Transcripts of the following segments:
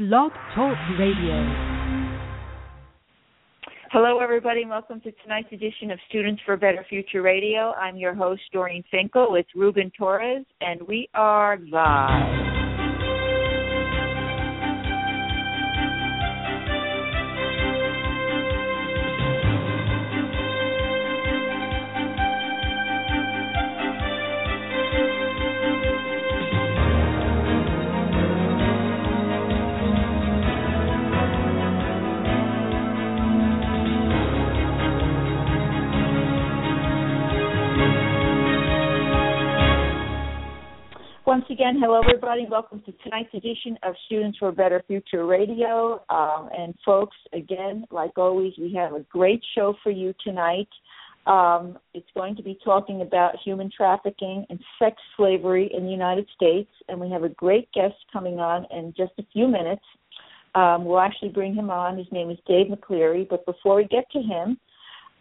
Blog Talk Radio. Hello, everybody, welcome to tonight's edition of Students for a Better Future Radio. I'm your host, Doreen Finkel, with Ruben Torres, and we are live. Again, hello everybody. Welcome to tonight's edition of Students for a Better Future Radio. Um, and folks, again, like always, we have a great show for you tonight. Um, it's going to be talking about human trafficking and sex slavery in the United States, and we have a great guest coming on in just a few minutes. Um, we'll actually bring him on. His name is Dave McCleary. But before we get to him,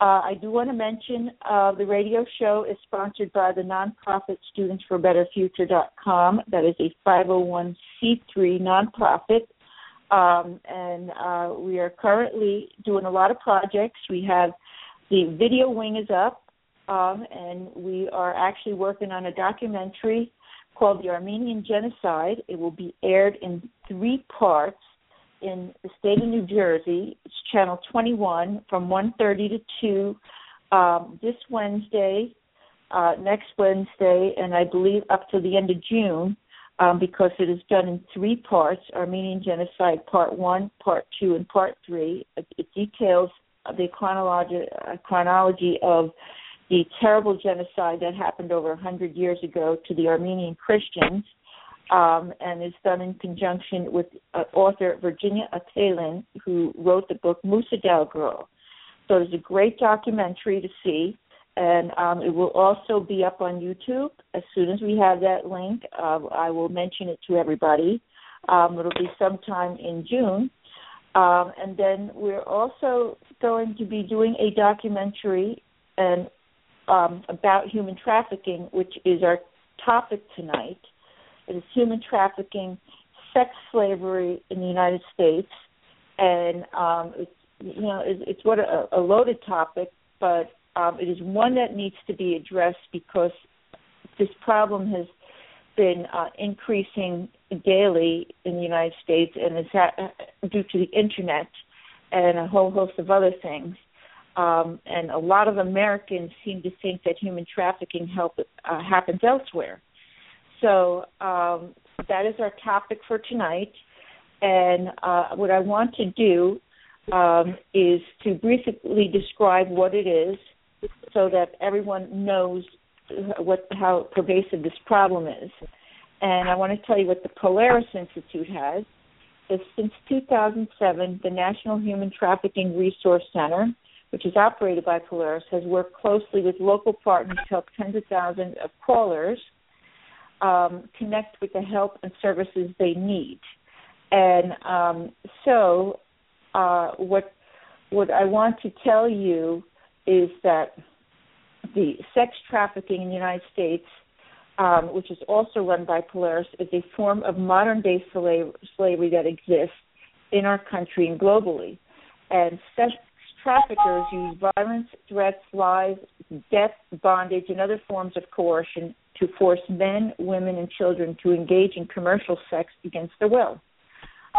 uh, I do want to mention uh, the radio show is sponsored by the nonprofit Students for Better Future.com. That is a 501c3 nonprofit. Um, and uh, we are currently doing a lot of projects. We have the video wing is up, um, and we are actually working on a documentary called The Armenian Genocide. It will be aired in three parts in the state of New Jersey. It's channel 21 from 1:30 to 2 um, this Wednesday, uh, next Wednesday, and I believe up to the end of June. Um, because it is done in three parts Armenian Genocide Part 1, Part 2, and Part 3. It, it details the chronology, uh, chronology of the terrible genocide that happened over 100 years ago to the Armenian Christians um, and is done in conjunction with uh, author Virginia Atalin, who wrote the book Moosedal Girl. So it's a great documentary to see, and um, it will also be up on YouTube as soon as we have that link. Uh, I will mention it to everybody. Um, it'll be sometime in June. Um, and then we're also going to be doing a documentary and um, about human trafficking, which is our topic tonight. It is human trafficking, sex slavery in the United States, and um, it's you know it's, it's what a, a loaded topic, but um, it is one that needs to be addressed because this problem has been uh, increasing daily in the United States, and it's ha- due to the internet and a whole host of other things. Um, and a lot of Americans seem to think that human trafficking help, uh, happens elsewhere. So um, that is our topic for tonight. And uh, what I want to do um, is to briefly describe what it is so that everyone knows what how pervasive this problem is. And I want to tell you what the Polaris Institute has. Is since 2007, the National Human Trafficking Resource Center, which is operated by Polaris, has worked closely with local partners to help tens of thousands of callers – um, connect with the help and services they need. And um, so, uh, what what I want to tell you is that the sex trafficking in the United States, um, which is also run by Polaris, is a form of modern day slave, slavery that exists in our country and globally. And sex traffickers use violence, threats, lies, death, bondage, and other forms of coercion to force men, women, and children to engage in commercial sex against their will.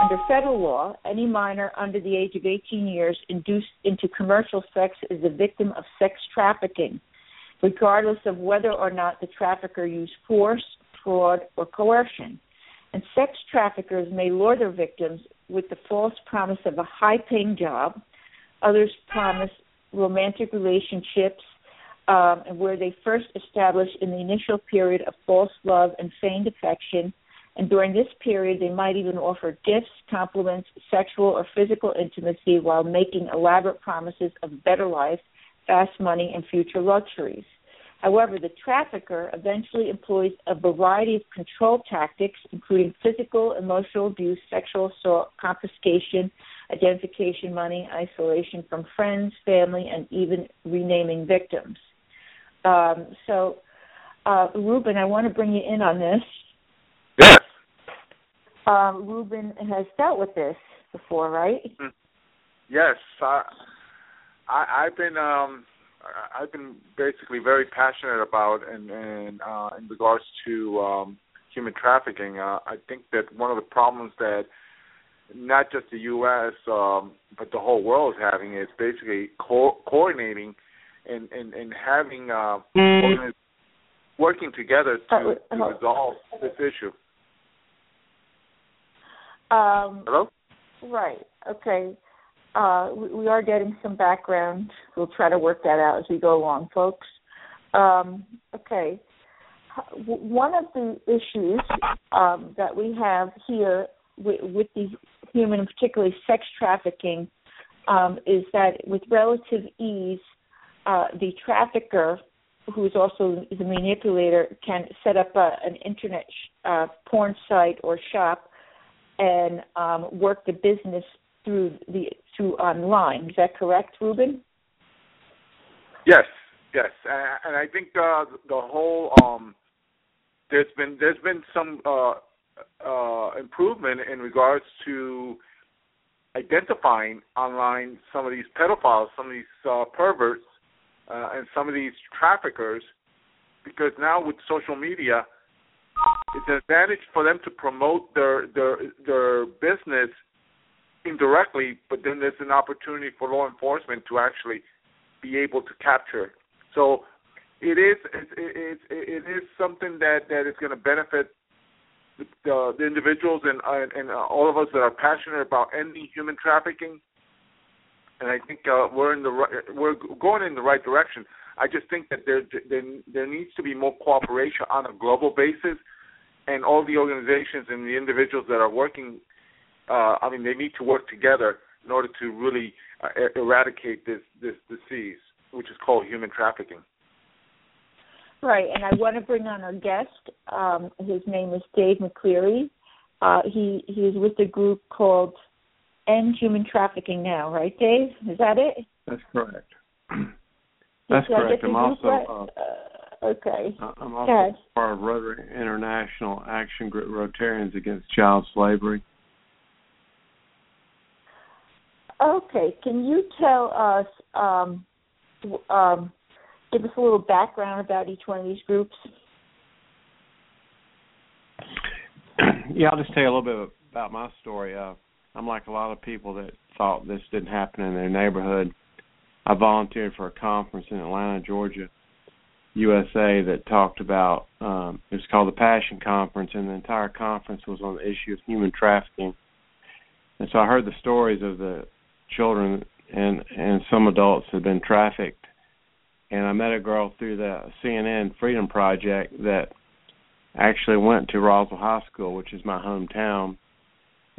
Under federal law, any minor under the age of 18 years induced into commercial sex is a victim of sex trafficking, regardless of whether or not the trafficker used force, fraud, or coercion. And sex traffickers may lure their victims with the false promise of a high paying job. Others promise romantic relationships um, and where they first established in the initial period of false love and feigned affection. And during this period, they might even offer gifts, compliments, sexual or physical intimacy while making elaborate promises of better life, fast money, and future luxuries. However, the trafficker eventually employs a variety of control tactics, including physical, emotional abuse, sexual assault, confiscation, identification money, isolation from friends, family, and even renaming victims. Um, so, uh, Ruben, I want to bring you in on this. Yes. um, Ruben has dealt with this before, right? Mm-hmm. Yes, I, I I've been um I've been basically very passionate about and and uh, in regards to um, human trafficking. Uh, I think that one of the problems that not just the U.S. Um, but the whole world is having is basically co- coordinating and and and having uh, mm. working together to, uh, to resolve this issue. Um, Hello. Right. Okay. Uh, we, we, are getting some background. We'll try to work that out as we go along, folks. Um, okay. One of the issues um, that we have here with, with the human, and particularly sex trafficking, um, is that with relative ease, uh, the trafficker, who is also the manipulator, can set up a, an internet sh- uh, porn site or shop and um, work the business through the through online. Is that correct, Ruben? Yes, yes, and I think uh, the whole um, there's been there's been some uh, uh, improvement in regards to identifying online some of these pedophiles, some of these uh, perverts, uh, and some of these traffickers, because now with social media, it's an advantage for them to promote their their their business indirectly, but then there's an opportunity for law enforcement to actually be able to capture. So it is it, it, it is something that that is going to benefit the, the individuals and and all of us that are passionate about ending human trafficking. And I think uh, we're in the right, we're going in the right direction. I just think that there, there there needs to be more cooperation on a global basis, and all the organizations and the individuals that are working. Uh, I mean, they need to work together in order to really uh, eradicate this this disease, which is called human trafficking. Right, and I want to bring on our guest. Um, his name is Dave McCleary. Uh, he he is with a group called End Human Trafficking Now, right, Dave? Is that it? That's correct. That's correct. I'm also uh, okay. I'm also part of Rotary International Action Group Rotarians Against Child Slavery. Okay, can you tell us um, um, give us a little background about each one of these groups? Yeah, I'll just tell you a little bit about my story. Uh, I'm like a lot of people that thought this didn't happen in their neighborhood. I volunteered for a conference in Atlanta, Georgia, USA, that talked about um, it was called the Passion Conference, and the entire conference was on the issue of human trafficking. And so I heard the stories of the children and and some adults had been trafficked and I met a girl through the CNN Freedom Project that actually went to Roswell High School, which is my hometown.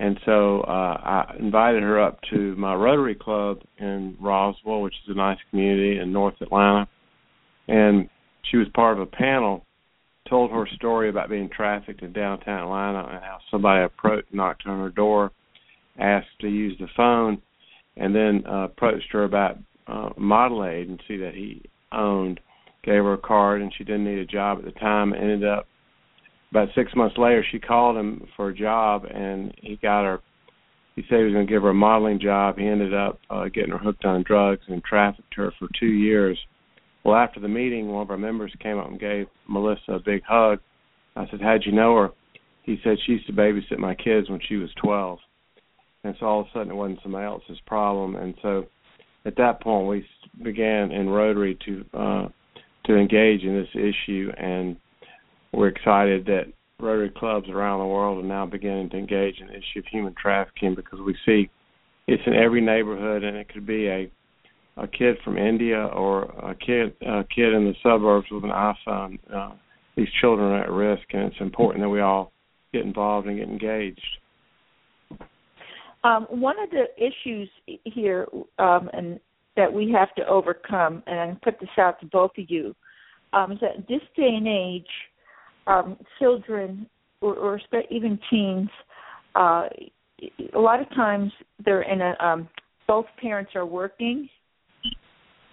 And so uh, I invited her up to my Rotary Club in Roswell, which is a nice community in North Atlanta. And she was part of a panel, told her story about being trafficked in downtown Atlanta and how somebody approached, knocked on her door, asked to use the phone, and then uh, approached her about uh, model agency that he owned, gave her a card, and she didn't need a job at the time. Ended up about six months later, she called him for a job, and he got her. He said he was going to give her a modeling job. He ended up uh, getting her hooked on drugs and trafficked her for two years. Well, after the meeting, one of our members came up and gave Melissa a big hug. I said, "How'd you know her?" He said she used to babysit my kids when she was 12. And so all of a sudden, it wasn't somebody else's problem. And so at that point we began in Rotary to uh, to engage in this issue, and we're excited that Rotary clubs around the world are now beginning to engage in the issue of human trafficking because we see it's in every neighborhood, and it could be a a kid from India or a kid a kid in the suburbs with an iPhone. Uh, these children are at risk, and it's important that we all get involved and get engaged. Um, one of the issues here, um, and that we have to overcome, and I put this out to both of you, um, is that this day and age, um, children or, or even teens, uh, a lot of times they're in a um, both parents are working,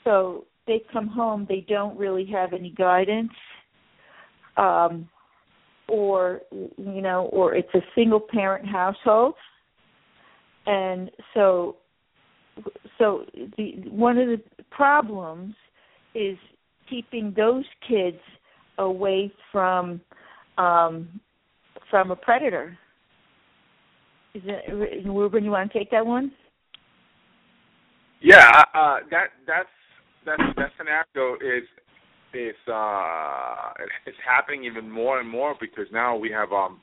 so they come home they don't really have any guidance. Um, or you know, or it's a single parent household, and so so the one of the problems is keeping those kids away from um from a predator. Is it Ruben? You want to take that one? Yeah, uh, that that's that that scenario is is uh it's happening even more and more because now we have um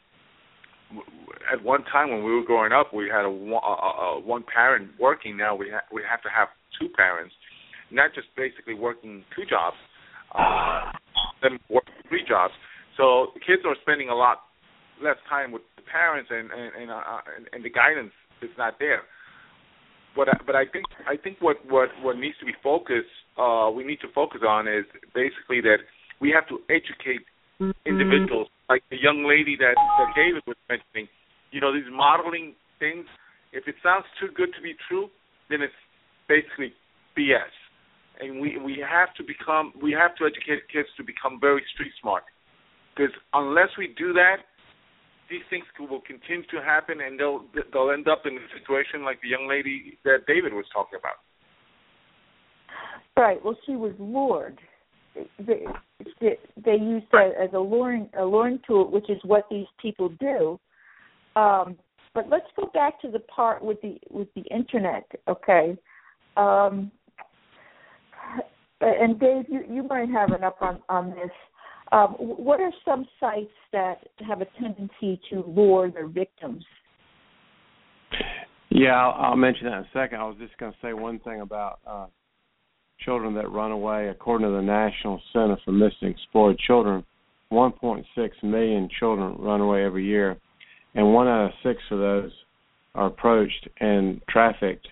at one time when we were growing up we had a, a, a one parent working now we ha- we have to have two parents not just basically working two jobs uh them working three jobs so kids are spending a lot less time with the parents and and and, uh, and, and the guidance is not there but I, but I think I think what what what needs to be focused uh, we need to focus on is basically that we have to educate mm-hmm. individuals like the young lady that that David was mentioning. You know these modeling things. If it sounds too good to be true, then it's basically BS. And we we have to become we have to educate kids to become very street smart. Because unless we do that, these things will continue to happen, and they'll they'll end up in a situation like the young lady that David was talking about. Right. Well, she was lured. They, they used that as a luring a luring tool, which is what these people do. Um, but let's go back to the part with the with the internet, okay? Um, and Dave, you you might have an up on on this. Um, what are some sites that have a tendency to lure their victims? Yeah, I'll, I'll mention that in a second. I was just going to say one thing about uh, children that run away. According to the National Center for Missing and Exploited Children, 1.6 million children run away every year, and one out of six of those are approached and trafficked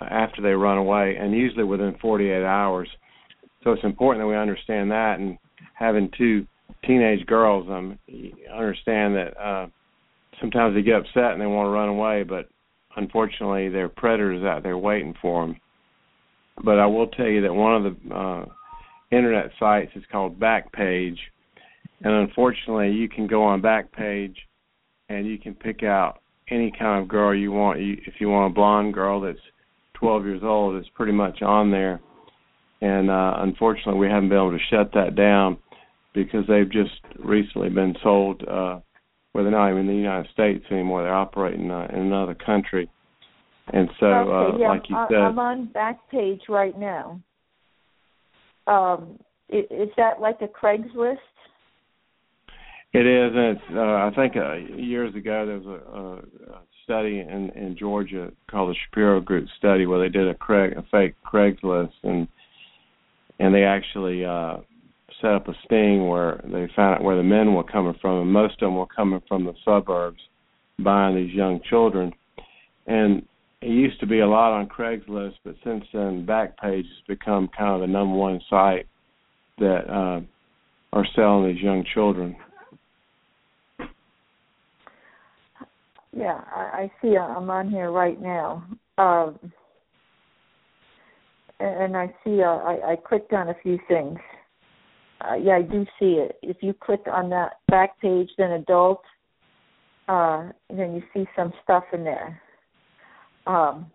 after they run away, and usually within 48 hours. So it's important that we understand that and having two teenage girls, um, understand that uh, sometimes they get upset and they want to run away, but unfortunately, there are predators out there waiting for them. But I will tell you that one of the uh, internet sites is called Backpage, and unfortunately, you can go on Backpage and you can pick out any kind of girl you want. You, if you want a blonde girl that's 12 years old, it's pretty much on there. And uh, unfortunately, we haven't been able to shut that down because they've just recently been sold uh well they're not even in the United States anymore. They're operating uh, in another country. And so okay, uh yeah, like you I'm, said I'm on Backpage right now. Um is, is that like a Craigslist? It is, and it's. Uh, I think uh, years ago there was a, a, a study in in Georgia called the Shapiro Group study where they did a Craig a fake Craigslist and and they actually uh set up a sting where they found out where the men were coming from, and most of them were coming from the suburbs, buying these young children. And it used to be a lot on Craigslist, but since then, Backpage has become kind of the number one site that uh, are selling these young children. Yeah, I, I see. I'm on here right now, um, and I see. Uh, I, I clicked on a few things uh, yeah, I do see it. If you click on that Backpage, then adult, uh, then you see some stuff in there. Um,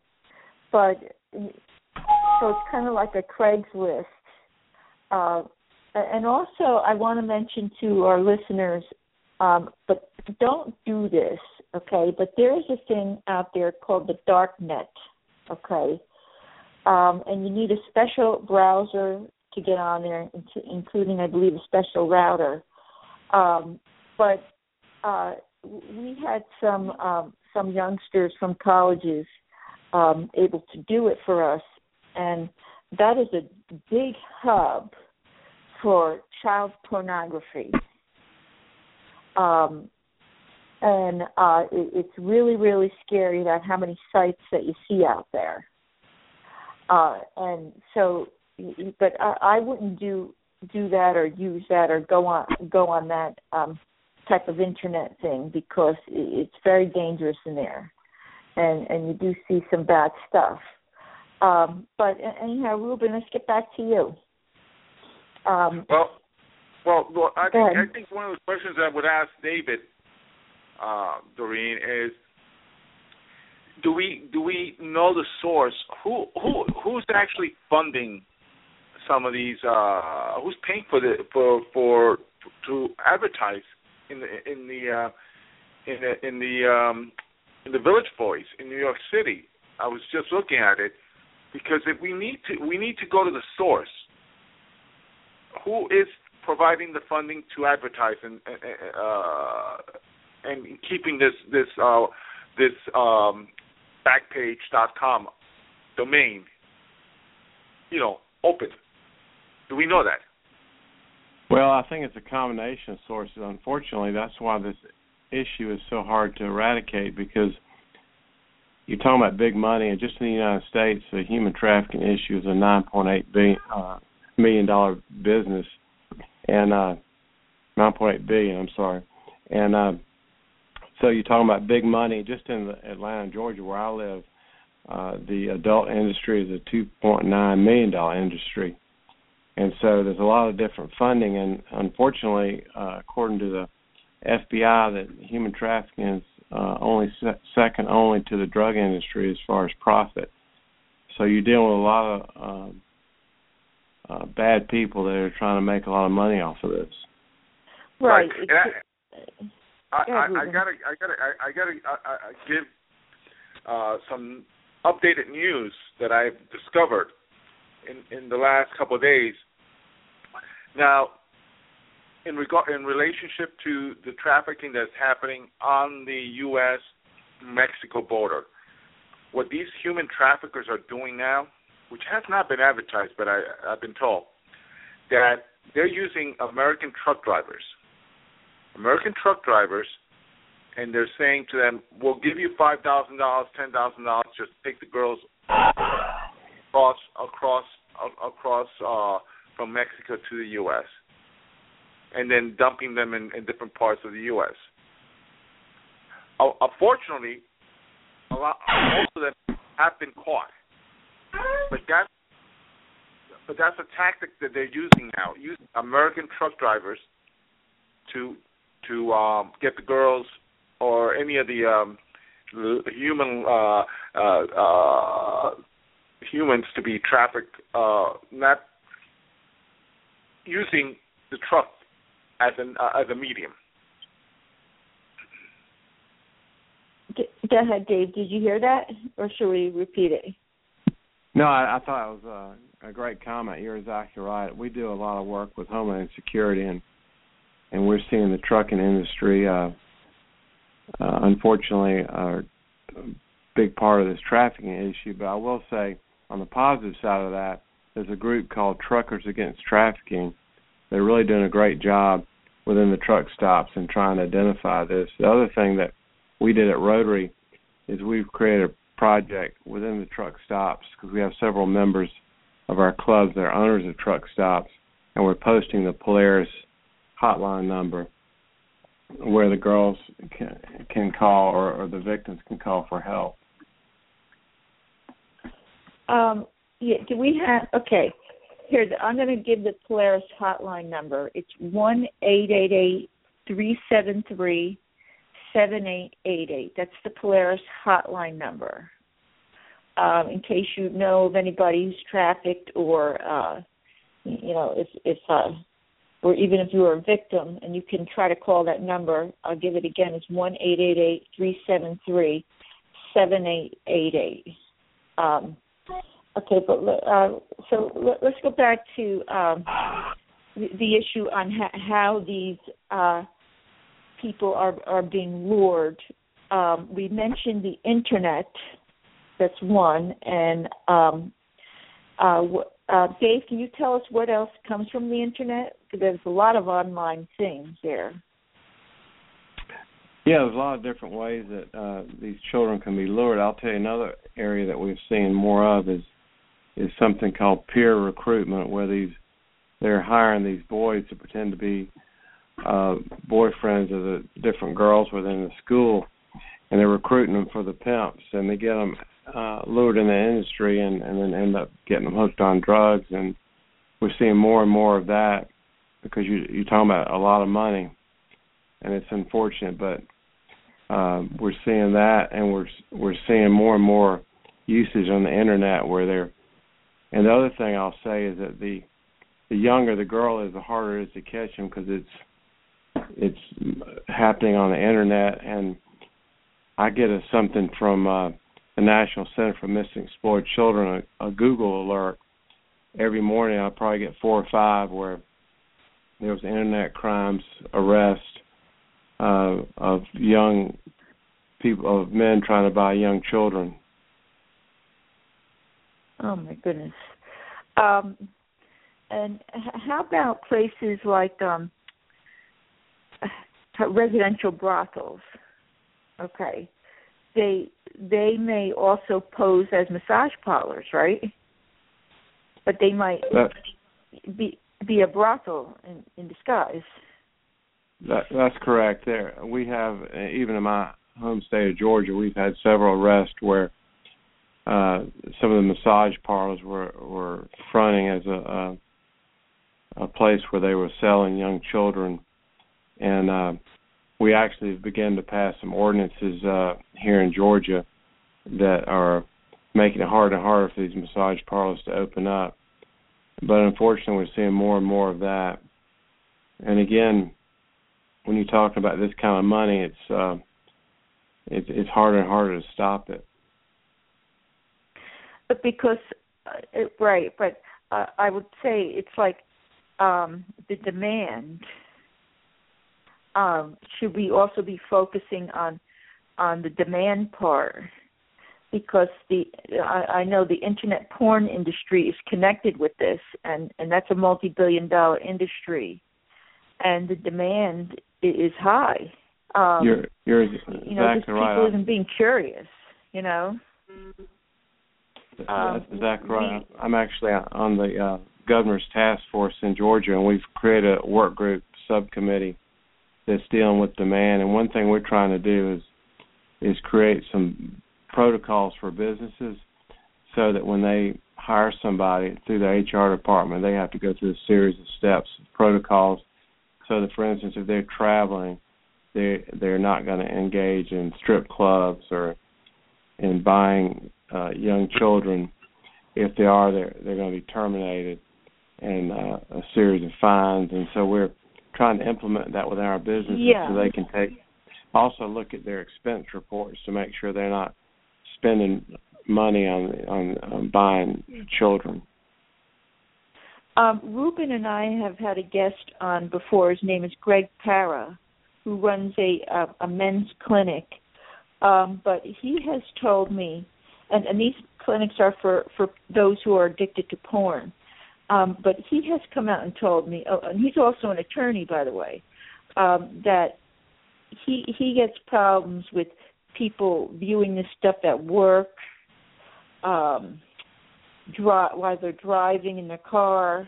but so it's kind of like a Craigslist. Uh, and also, I want to mention to our listeners, um, but don't do this, okay? But there is a thing out there called the dark net, okay? Um, and you need a special browser to get on there, including, I believe, a special router. Um, but uh, we had some um, some youngsters from colleges um, able to do it for us, and that is a big hub for child pornography. Um, and uh, it, it's really, really scary about how many sites that you see out there. Uh, and so but I, I wouldn't do do that or use that or go on go on that um type of internet thing because it's very dangerous in there. And and you do see some bad stuff. Um but anyhow ruben let's get back to you. Um well Well, well I think I think one of the questions I would ask David, uh, Doreen, is do we do we know the source? Who who who's actually funding some of these? Uh, who's paying for the for for to advertise in the in the uh, in the in the um, in the Village Voice in New York City? I was just looking at it because if we need to we need to go to the source. Who is providing the funding to advertise and uh, and keeping this this uh, this um, backpage.com domain, you know, open. Do we know that? Well, I think it's a combination of sources. Unfortunately, that's why this issue is so hard to eradicate because you're talking about big money, and just in the United States, the human trafficking issue is a 9.8 billion uh, million dollar business, and uh, 9.8 billion. I'm sorry, and uh, so you're talking about big money just in Atlanta, Georgia, where I live. Uh, the adult industry is a 2.9 million dollar industry, and so there's a lot of different funding. And unfortunately, uh, according to the FBI, that human trafficking is uh, only se- second only to the drug industry as far as profit. So you're dealing with a lot of um, uh, bad people that are trying to make a lot of money off of this. Right. right. I, I, I gotta, I gotta, I, I gotta I, I give uh, some updated news that I've discovered in in the last couple of days. Now, in regard in relationship to the trafficking that's happening on the U.S. Mexico border, what these human traffickers are doing now, which has not been advertised, but I, I've been told that they're using American truck drivers American truck drivers, and they're saying to them, "We'll give you five thousand dollars, ten thousand dollars, just take the girls across across across uh, from Mexico to the U.S." and then dumping them in, in different parts of the U.S. Uh, unfortunately, a lot, most of them have been caught, but that's but that's a tactic that they're using now, using American truck drivers to to um, get the girls or any of the um, human uh, uh, uh, humans to be trafficked, uh, not using the truck as an uh, as a medium. Go ahead, Dave. Did you hear that, or should we repeat it? No, I, I thought it was a, a great comment. You're exactly right. We do a lot of work with Homeland Security, and and we're seeing the trucking industry, uh, uh, unfortunately, a big part of this trafficking issue. But I will say, on the positive side of that, there's a group called Truckers Against Trafficking. They're really doing a great job within the truck stops and trying to identify this. The other thing that we did at Rotary is we've created a project within the truck stops because we have several members of our clubs that are owners of truck stops, and we're posting the Polaris hotline number where the girls can, can call or, or the victims can call for help. Um, yeah, do we have okay? Here, I'm going to give the Polaris hotline number. It's one eight eight eight three seven three seven eight eight eight. That's the Polaris hotline number. Um, in case you know of anybody who's trafficked or uh, you know if if uh, or even if you are a victim and you can try to call that number, I'll give it again. It's one eight eight eight three seven three seven eight eight eight. Um, okay, but uh, so let, us go back to um, the, issue on ha- how these uh, people are are being lured. Um, we mentioned the internet. That's one, and um, uh, uh, Dave, can you tell us what else comes from the internet? There's a lot of online things there. Yeah, there's a lot of different ways that uh, these children can be lured. I'll tell you another area that we've seen more of is is something called peer recruitment, where these they're hiring these boys to pretend to be uh, boyfriends of the different girls within the school, and they're recruiting them for the pimps, and they get them uh, lured in the industry and, and then end up getting them hooked on drugs. And we're seeing more and more of that. because you you're talking about a lot of money, and it's unfortunate, but uh, we're seeing that, and we're we're seeing more and more usage on the internet where they're. And the other thing I'll say is that the the younger the girl is, the harder it is to catch them because it's it's happening on the internet. And I get a something from uh, the National Center for Missing Exploited Children, a, a Google alert every morning. I probably get four or five where there was internet crimes, arrest uh, of young people, of men trying to buy young children. Oh my goodness. Um, and how about places like um, residential brothels? Okay, they they may also pose as massage parlors, right? But they might that, be be a brothel in, in disguise. That that's correct. There we have even in my home state of Georgia, we've had several arrests where uh, some of the massage parlors were were fronting as a, a a place where they were selling young children, and uh, we actually began to pass some ordinances uh, here in Georgia that are making it harder and harder for these massage parlors to open up. But unfortunately, we're seeing more and more of that. And again, when you talk about this kind of money, it's uh, it's it's harder and harder to stop it. But because, uh, right, but uh, I would say it's like um, the demand. Um, should we also be focusing on on the demand part? Because the I, I know the internet porn industry is connected with this, and and that's a multi-billion dollar industry, and the demand is high. Um, you're you're exactly you know, just right. people isn't being curious, you know. That's um, exactly right. I'm actually on the uh, governor's task force in Georgia, and we've created a work group subcommittee that's dealing with demand. And one thing we're trying to do is is create some protocols for businesses so that when they hire somebody through the HR department, they have to go through a series of steps, protocols, so that, for instance, if they're traveling, they they're not going to engage in strip clubs or in buying uh, young children. If they are, they're they're going to be terminated and uh, a series of fines. And so we're trying to implement that within our businesses yeah. so they can take also look at their expense reports to make sure they're not spending money on on, on buying children. Um, Ruben and I have had a guest on before. His name is Greg Para, who runs a a, a men's clinic. Um, but he has told me, and, and these clinics are for for those who are addicted to porn. Um, but he has come out and told me, oh, and he's also an attorney, by the way, um, that he he gets problems with people viewing this stuff at work, um, dri- while they're driving in their car.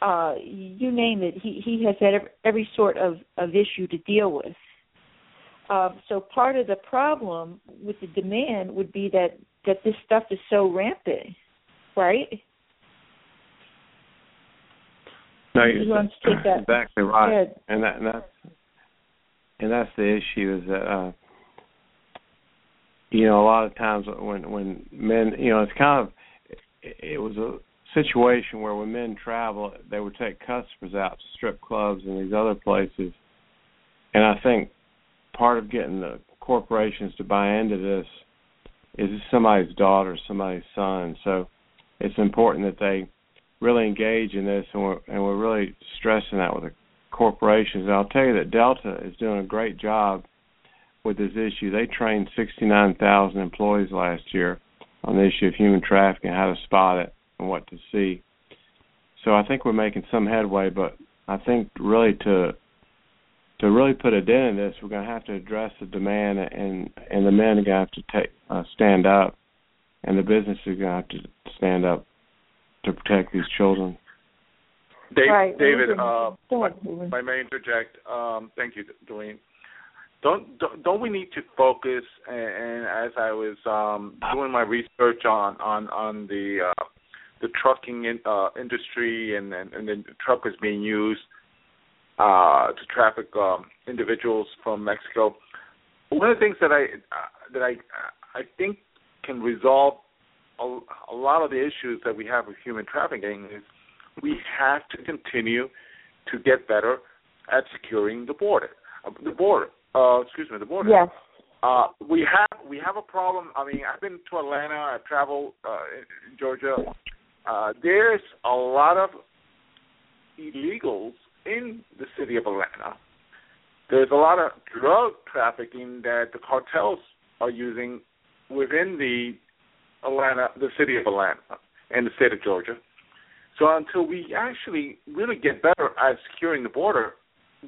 Uh, you name it, he he has had every, sort of of issue to deal with. Um, so part of the problem with the demand would be that that this stuff is so rampant, right? No, you're exactly right, and that and that's and that's the issue is that uh you know a lot of times when when men you know it's kind of it was a situation where when men travel they would take customers out to strip clubs and these other places. And i think part of getting the corporations to buy into this is somebody's daughter somebody's son. So it's important that they really engage in this, and we're and we're really stressing that with the corporations. And I'll tell you that Delta is doing a great job with this issue. They trained 69,000 employees last year on the issue of human trafficking, how to spot it, and what to see. So I think we're making some headway, but I think really to to really put a dent in this, we're going to have to address the demand, and and the men are going to have to take uh, stand up, and the business is going to have to stand up to protect these children. Dave, right. David, uh, if I may interject, um, thank you, Dwayne. Don't, don't don't we need to focus? And, and as I was um, doing my research on on on the uh, the trucking in, uh, industry and, and and the truckers being used uh, to traffic um, individuals from Mexico. One of the things that I uh, that I I think can resolve a, a lot of the issues that we have with human trafficking is we have to continue to get better at securing the border. Uh, the border. Uh, excuse me, the border. Yes. Uh, we have we have a problem. I mean, I've been to Atlanta. I've traveled uh, in, in Georgia. Uh, there's a lot of illegals in the city of Atlanta. There's a lot of drug trafficking that the cartels are using within the Atlanta, the city of Atlanta, and the state of Georgia. So until we actually really get better at securing the border,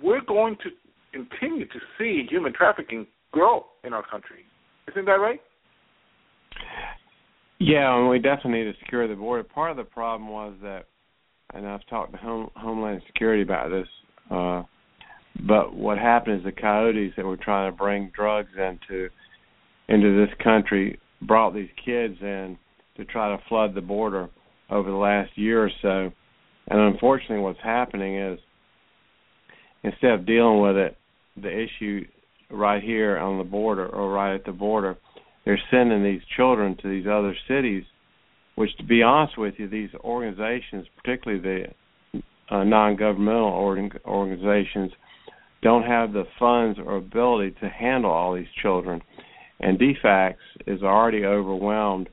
we're going to continue to see human trafficking grow in our country. Isn't that right? Yeah, and we definitely need to secure the border. Part of the problem was that, and I've talked to Home, Homeland Security about this. Uh, but what happened is the coyotes that were trying to bring drugs into into this country brought these kids in to try to flood the border over the last year or so. And unfortunately, what's happening is instead of dealing with it, the issue right here on the border or right at the border, they're sending these children to these other cities. Which, to be honest with you, these organizations, particularly the uh, non-governmental organizations, don't have the funds or ability to handle all these children. And DFACS is already overwhelmed.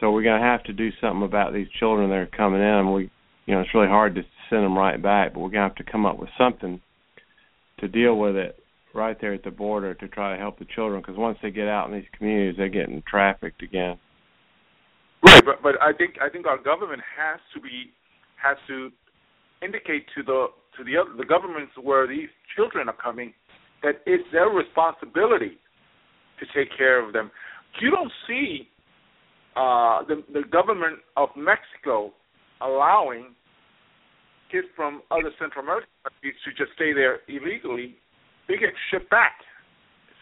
So we're going to have to do something about these children that are coming in. We, you know, it's really hard to send them right back, but we're going to have to come up with something to deal with it right there at the border to try to help the children. Because once they get out in these communities, they're getting trafficked again. Right, but but I think I think our government has to be has to indicate to the to the other, the governments where these children are coming that it's their responsibility to take care of them. You don't see uh, the the government of Mexico allowing kids from other Central American countries to just stay there illegally. They get shipped back.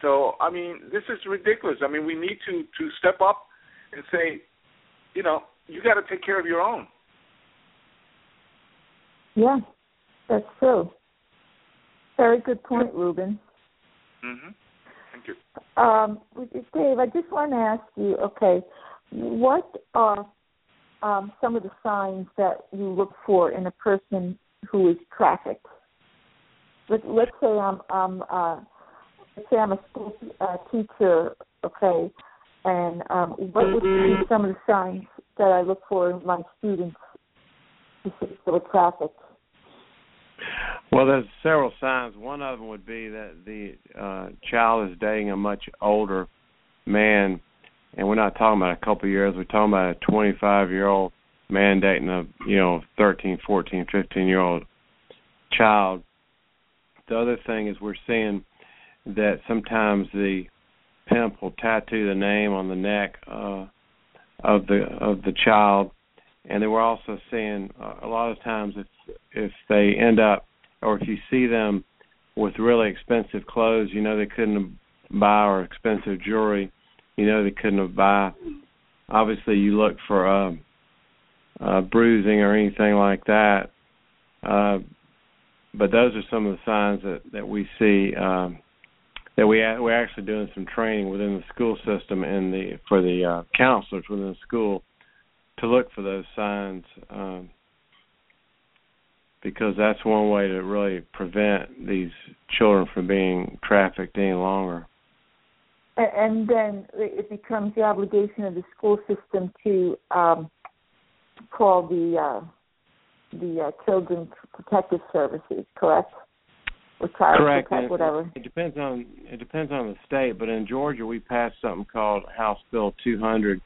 So I mean, this is ridiculous. I mean, we need to to step up and say, you know, you got to take care of your own. Yeah, that's true. Very good point, Ruben. Mhm. You. Um, Dave, I just want to ask you. Okay, what are um, some of the signs that you look for in a person who is trafficked? Let, let's say I'm, I'm uh, let's say I'm a school uh, teacher. Okay, and um, what would be some of the signs that I look for in my students who are trafficked? Well, there's several signs. One of them would be that the uh, child is dating a much older man, and we're not talking about a couple of years. We're talking about a 25 year old man dating a you know 13, 14, 15 year old child. The other thing is we're seeing that sometimes the pimp will tattoo the name on the neck uh, of the of the child, and then we're also seeing uh, a lot of times if if they end up or if you see them with really expensive clothes, you know they couldn't buy or expensive jewelry, you know they couldn't have buy. Obviously, you look for uh, uh, bruising or anything like that. Uh, but those are some of the signs that that we see um, that we we're actually doing some training within the school system and the for the uh, counselors within the school to look for those signs. Um, because that's one way to really prevent these children from being trafficked any longer. And then it becomes the obligation of the school system to um, call the uh, the uh, Children's Protective Services, correct? Or child correct. Protect, whatever. It depends on it depends on the state, but in Georgia we passed something called House Bill 200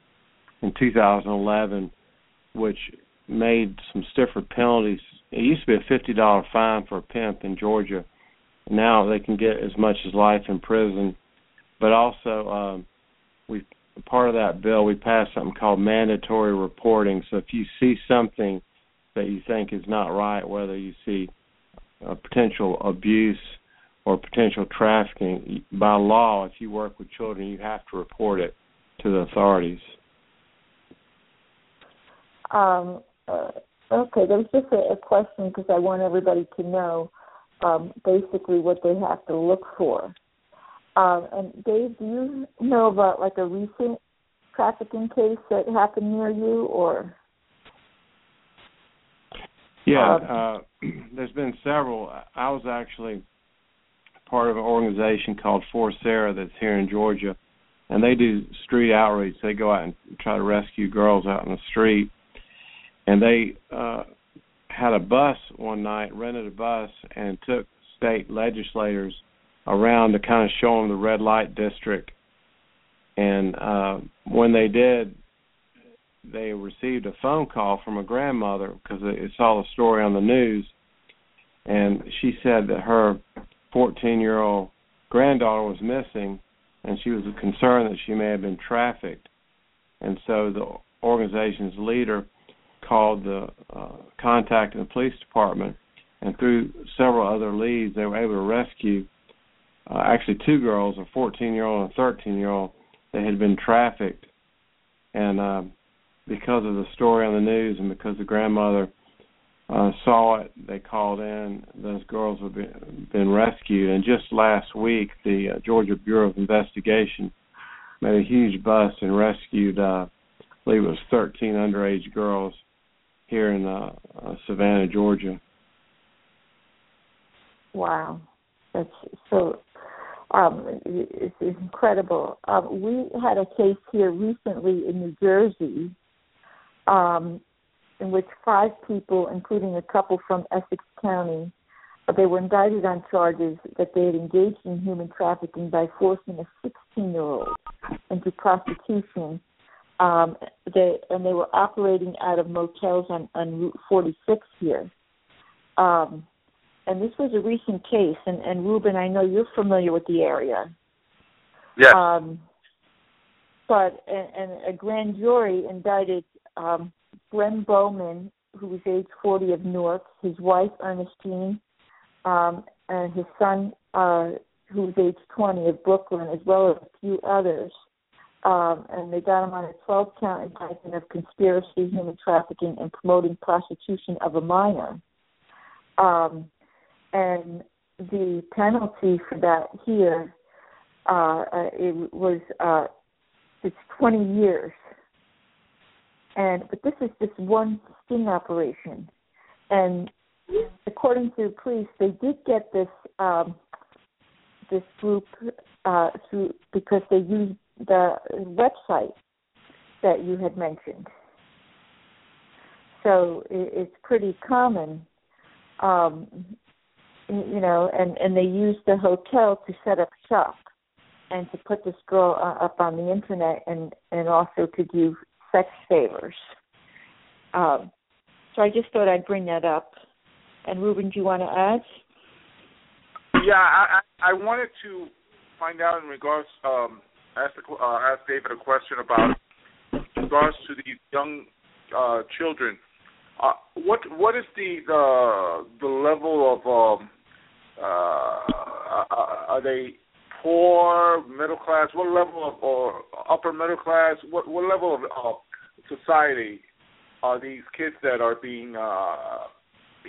in 2011, which made some stiffer penalties it used to be a fifty dollar fine for a pimp in Georgia. Now they can get as much as life in prison. But also, um, we part of that bill we passed something called mandatory reporting. So if you see something that you think is not right, whether you see a potential abuse or potential trafficking, by law, if you work with children, you have to report it to the authorities. Um, uh, okay, there was just a, a question because I want everybody to know um, basically what they have to look for. Um, and Dave, do you know about like a recent trafficking case that happened near you, or? Yeah, Um, uh, there's been several. I was actually part of an organization called For Sarah that's here in Georgia, and they do street outreach. They go out and try to rescue girls out in the street, and they uh, had a bus one night, rented a bus, and took state legislators around to kind of show them the red light district. And uh, when they did, they received a phone call from a grandmother because they saw the story on the news, and she said that her 14-year-old granddaughter was missing, and she was concerned that she may have been trafficked. And so the organization's leader called the uh, contacted the police department, and through several other leads, they were able to rescue uh, actually two girls, a 14-year-old and a 13-year-old, that had been trafficked. And uh, because of the story on the news, and because the grandmother uh, saw it, they called in. Those girls have been, been rescued. And just last week, the uh, Georgia Bureau of Investigation made a huge bust and rescued, uh, I believe it was 13 underage girls here in uh, uh, Savannah, Georgia. Wow, that's so. Um, it's, incredible. Um, we had a case here recently in New Jersey, um, in which five people, including a couple from Essex County, uh, they were indicted on charges that they had engaged in human trafficking by forcing a 16-year-old into prostitution. Um, they and they were operating out of motels on, on Route 46 here. Um, and this was a recent case. And, and Ruben, I know you're familiar with the area. Yes. Um, but and, and a grand jury indicted um, Glenn Bowman, who was age 40 of Newark, his wife Ernestine, um, and his son, uh, who was age 20 of Brooklyn, as well as a few others. Um, and they got him on a 12 count indictment of conspiracy, human trafficking, and promoting prostitution of a minor. Um, and the penalty for that here uh, uh, it was uh, it's 20 years. And but this is just one sting operation, and according to the police, they did get this um, this group uh, through because they used the website that you had mentioned. So it's pretty common, um, you know, and and they used the hotel to set up shop and to put this girl uh, up on the internet and and also to do sex favors. Um, so I just thought I'd bring that up. And Ruben, do you want to add? Yeah, I, I wanted to find out in regards um ask uh, ask David a question about regards to these young uh children. Uh, what what is the the the level of um uh are they poor, middle class? What level of or upper middle class? What what level of uh, society are these kids that are being uh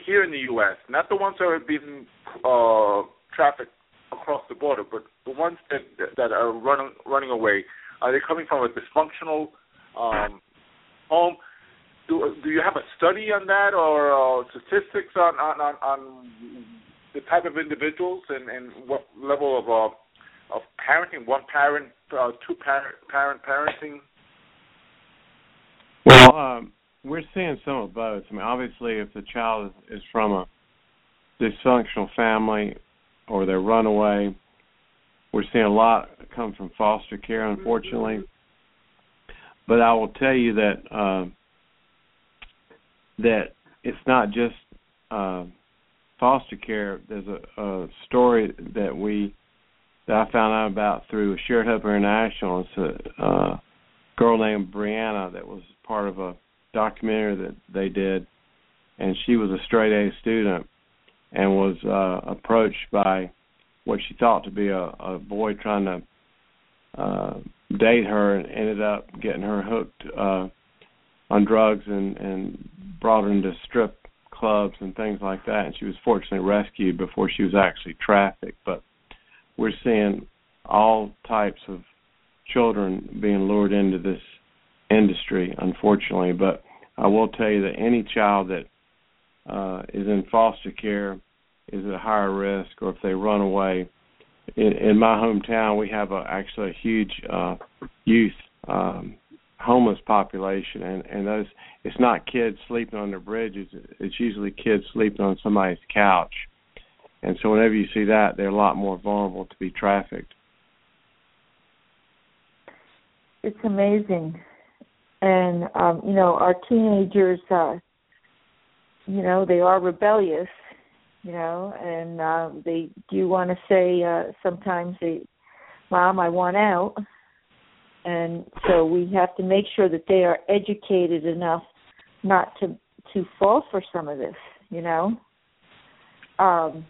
here in the U.S. Not the ones that are being uh, trafficked across the border, but the ones that that are running running away. Are they coming from a dysfunctional um, home? Do do you have a study on that or uh, statistics on, on on on the type of individuals and and what level of uh, of parenting? One parent, uh, two parent parent parenting. Well, um, we're seeing some of both. I mean, obviously, if the child is, is from a dysfunctional family or they're runaway, we're seeing a lot come from foster care, unfortunately. But I will tell you that uh, that it's not just uh, foster care. There's a, a story that we that I found out about through Shared Hope International. It's a uh, girl named Brianna that was part of a documentary that they did, and she was a straight A student and was uh, approached by what she thought to be a, a boy trying to uh, date her, and ended up getting her hooked uh, on drugs and and brought her into strip clubs and things like that. And she was fortunately rescued before she was actually trafficked. But we're seeing all types of children being lured into this industry unfortunately. But I will tell you that any child that uh is in foster care is at a higher risk or if they run away. In, in my hometown we have a actually a huge uh youth um homeless population and and those it's not kids sleeping on their bridges it's usually kids sleeping on somebody's couch. And so whenever you see that they're a lot more vulnerable to be trafficked. It's amazing. And um you know our teenagers uh you know they are rebellious you know and uh they do want to say uh sometimes they mom i want out. And so we have to make sure that they are educated enough not to to fall for some of this you know? Um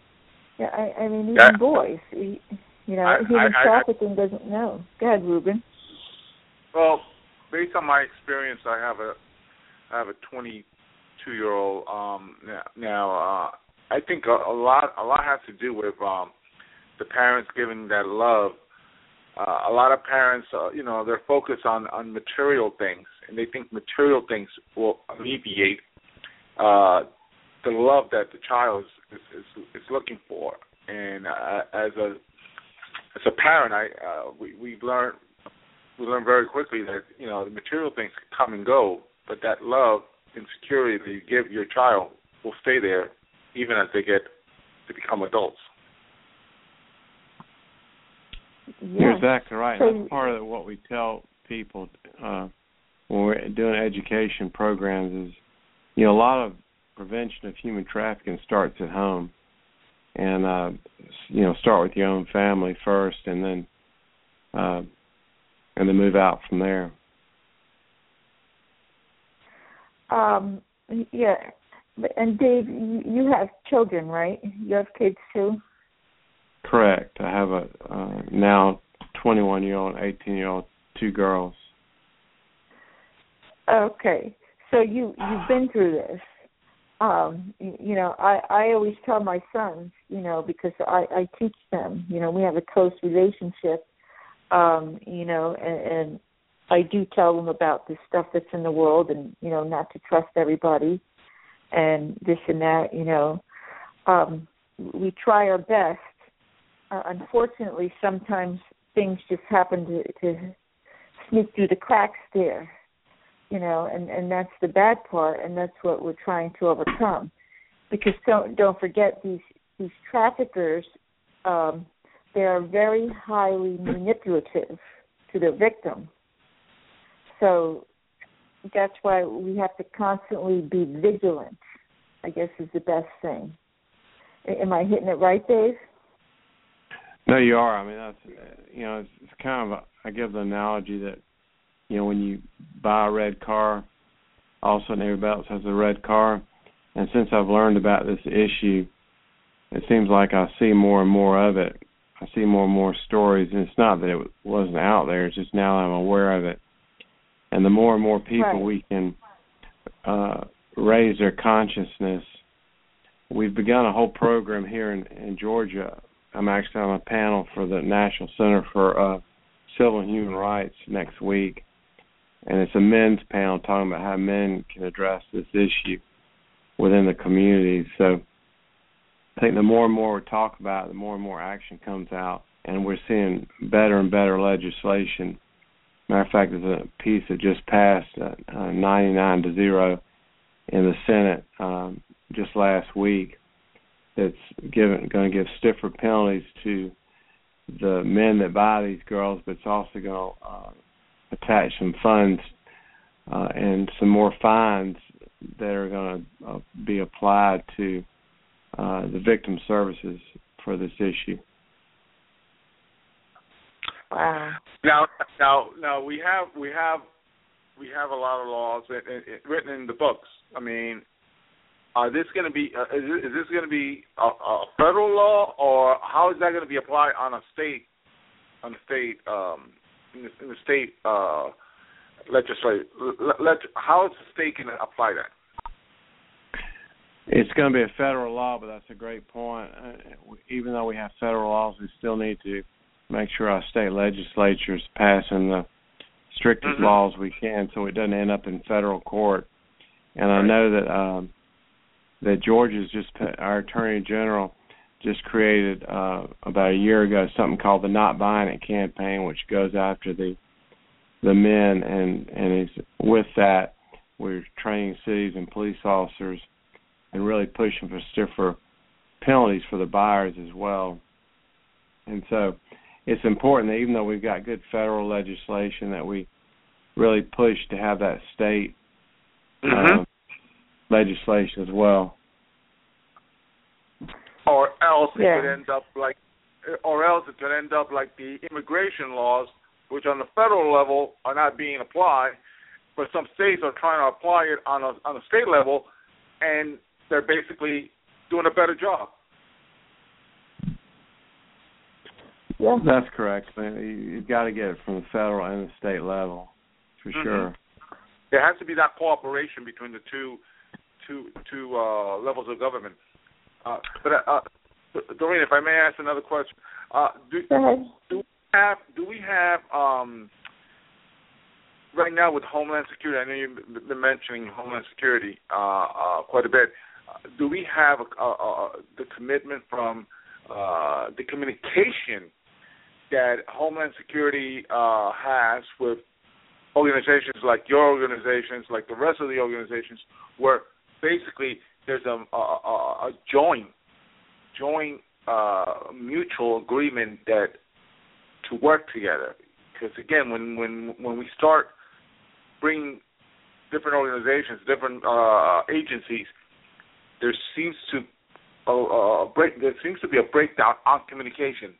yeah i i mean even Yeah. boys you know I- human I- I- trafficking doesn't know. Go ahead ruben. Well, based on my experience, I have a I have a 22 year old. Um, now, now uh, I think a, a lot a lot has to do with um, the parents giving that love. Uh, a lot of parents, uh, you know, they're focused on on material things, and they think material things will alleviate uh, the love that the child is is, is looking for. And uh, as a as a parent, I uh, we we've learned we learn very quickly that you know the material things come and go, but that love and security that you give your child will stay there even as they get to become adults. You're exactly right. So- That's part of what we tell people uh, when we're doing education programs is, you know, a lot of prevention of human trafficking starts at home, and uh, you know, start with your own family first, and then uh, and then move out from there. Um, yeah, But- and Dave, you, you have children, right? You have kids too. Correct. I have a uh, now 21 year old, 18 year old, two girls. Okay, so you you've been through this. Um, you, you know, I I always tell my sons, you know, because I I teach them. You know, we have a close relationship. Um, you know, and, and I do tell them about the stuff that's in the world, and you know, not to trust everybody, and this and that. You know, um, we try our best. Uh, unfortunately, sometimes things just happen to, to sneak through the cracks there you know and and that's the bad part and that's what we're trying to overcome because don't don't forget these these traffickers um they are very highly manipulative to their victim so that's why we have to constantly be vigilant i guess is the best thing am i hitting it right dave No, you are. I mean, that's you know, it's, it's kind of. A, I give the analogy that you know when you buy a red car, all of a sudden everybody else has a red car, and since I've learned about this issue, it seems like I see more and more of it. I see more and more stories, and it's not that it wasn't out there; it's just now I'm aware of it. And the more and more people Right. we can uh, raise their consciousness, we've begun a whole program here in, in Georgia I'm actually on a panel for the National Center for uh, Civil and Human Rights next week, and it's a men's panel talking about how men can address this issue within the community. So I think the more and more we talk about it, the more and more action comes out, and we're seeing better and better legislation. Matter of fact, there's a piece that just passed, uh, uh, 99 to zero, in the Senate um, just last week that's given going to give stiffer penalties to the men that buy these girls, but it's also going to uh, attach some funds uh, and some more fines that are going to uh, be applied to uh, the victim services for this issue. Wow Now, now, now we have we have we have a lot of laws writ- writ- written in the books. I mean, are this going to be uh, is, this, is this going to be a, a federal law, or how is that going to be applied on a state on a state um, in the, in the state uh, legislate? Let, let, how is the state going to apply that? It's going to be a federal law, but that's a great point. Uh, even though we have federal laws, we still need to make sure our state legislatures passing the strictest mm-hmm. laws we can, so it doesn't end up in federal court. And I know that um, that Georgia's just our attorney general just created uh, about a year ago something called the Not Buying It campaign, which goes after the the men, and and is with that we're training cities and police officers and really pushing for stiffer penalties for the buyers as well. And so it's important that even though we've got good federal legislation that we really push to have that state mm-hmm. uh, legislation as well. Or else yeah. it could end up like, or else it could end up like the immigration laws, which on the federal level are not being applied, but some states are trying to apply it on a on a state level, and they're basically doing a better job. Yeah, that's correct. You've got to get it from the federal and the state level, for mm-hmm. sure. There has to be that cooperation between the two, two, two uh, levels of government. Uh, but uh, Doreen, if I may ask another question, uh, do, do we have do we have um, right now with Homeland Security? I know you've been mentioning Homeland Security uh, uh, quite a bit do we have a, a, a, the commitment from uh, the communication that Homeland Security uh, has with organizations like your organizations, like the rest of the organizations, where basically there's a, a, a joint, joint uh, mutual agreement that to work together. Because again, when when when we start bringing different organizations, different uh, agencies there seems to uh, break there seems to be a breakdown on communication.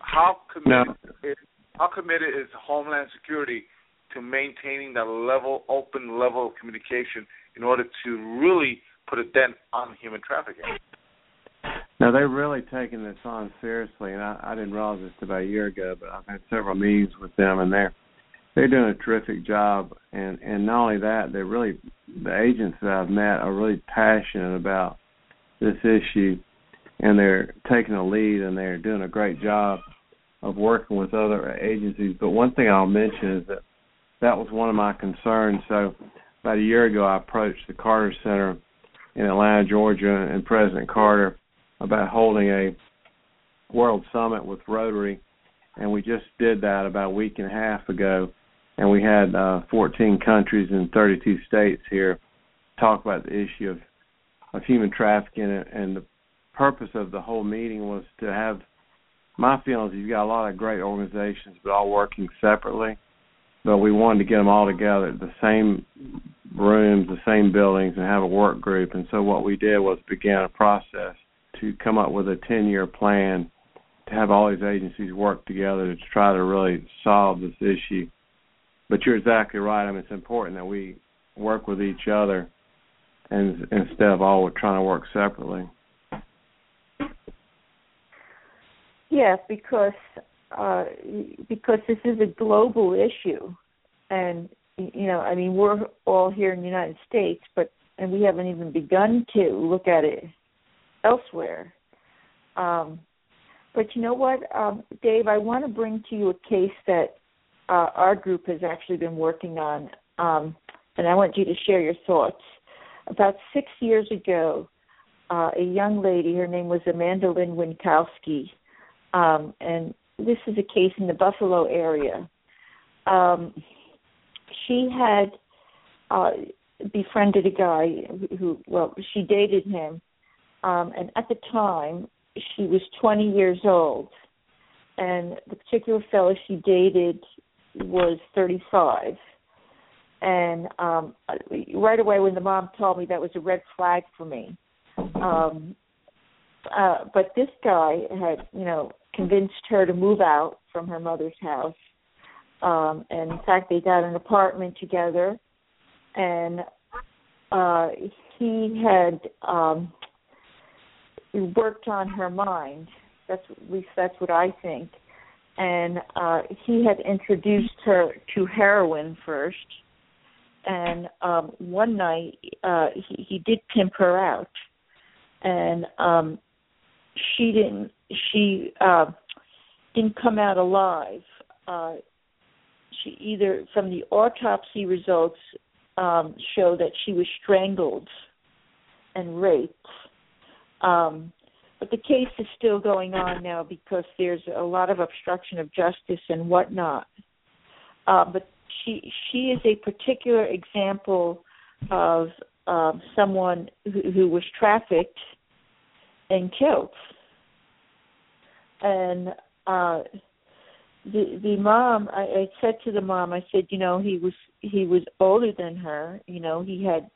How committed no. is, how committed is Homeland Security to maintaining that level, open level of communication in order to really put a dent on human trafficking? Now they're really taking this on seriously, and I, I didn't realize this about a year ago, but I've had several meetings with them, and they're they're doing a terrific job and and not only that they're really the agents that I've met are really passionate about this issue and they're taking a lead and they're doing a great job of working with other agencies. But one thing I'll mention is that that was one of my concerns. So about a year ago I approached the Carter Center in Atlanta Georgia and President Carter about holding a world summit with Rotary. And we just did that about a week and a half ago. And we had uh, 14 countries and 32 states here talk about the issue of of human trafficking, and the purpose of the whole meeting was to have my feelings. You've got a lot of great organizations, but all working separately. But we wanted to get them all together, the same rooms, the same buildings, and have a work group. And so what we did was began a process to come up with a 10-year plan to have all these agencies work together to try to really solve this issue but you're exactly right. I mean, it's important that we work with each other, and instead of all trying to work separately. Yes, because uh, because this is a global issue, and you know, I mean, we're all here in the United States, but and we haven't even begun to look at it elsewhere. Um, but you know what, um, Dave, I want to bring to you a case that uh, our group has actually been working on, um, and I want you to share your thoughts. About six years ago, uh, a young lady, her name was Amanda Lynn Wienckowski, um, and this is a case in the Buffalo area. Um, she had uh, befriended a guy who, well, she dated him, um, and at the time she was 20 years old, and the particular fellow she dated was 35 and um right away when the mom told me that was a red flag for me um uh but this guy had you know convinced her to move out from her mother's house. Um and in fact they got an apartment together. And uh he had um worked on her mind. That's at least that's what i think. And uh he had introduced her to heroin first. And um one night uh he he did pimp her out. And um she didn't she uh didn't come out alive uh she either from the autopsy results um show that she was strangled and raped um but the case is still going on now because there's a lot of obstruction of justice and whatnot. Uh, but she she is a particular example of um, someone who, who was trafficked and killed. And uh, the the mom, I, I said to the mom, I said, you know, he was he was older than her. You know, he had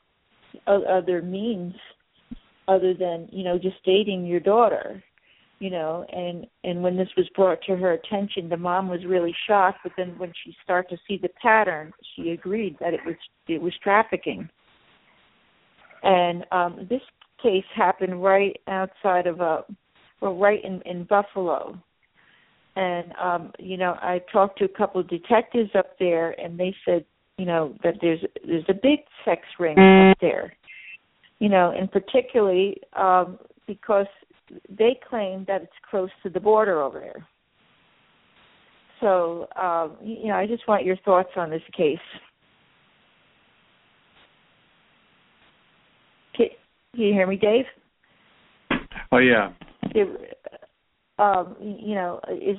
other means other than you know just dating your daughter you know and and when this was brought to her attention the mom was really shocked but then when she started to see the pattern she agreed that it was it was trafficking and um this case happened right outside of a well right in in buffalo and um you know i talked to a couple of detectives up there and they said you know that there's there's a big sex ring up there you know, and particularly um, because they claim that it's close to the border over there. So, um, you know, I just want your thoughts on this case. Can, you hear me, Dave? Oh yeah. It, um, you know, is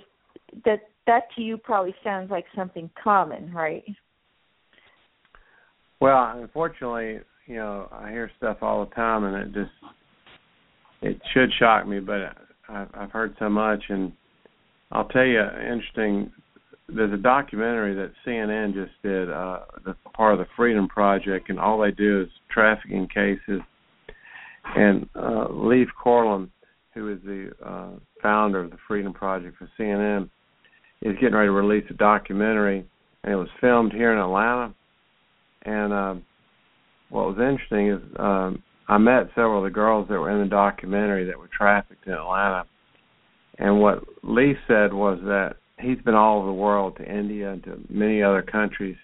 that that to you probably sounds like something common, right? Well, unfortunately, you know I hear stuff all the time, and it just it should shock me, but I've, I've heard so much, and I'll tell you, interesting. There's a documentary that CNN just did, uh, the part of the Freedom Project, and all they do is trafficking cases. And uh, Leif Coorlim, who is the uh, founder of the Freedom Project for CNN, is getting ready to release a documentary, and it was filmed here in Atlanta. And uh, what was interesting is um, I met several of the girls that were in the documentary that were trafficked in Atlanta, and what Lee said was that he's been all over the world to India and to many other countries,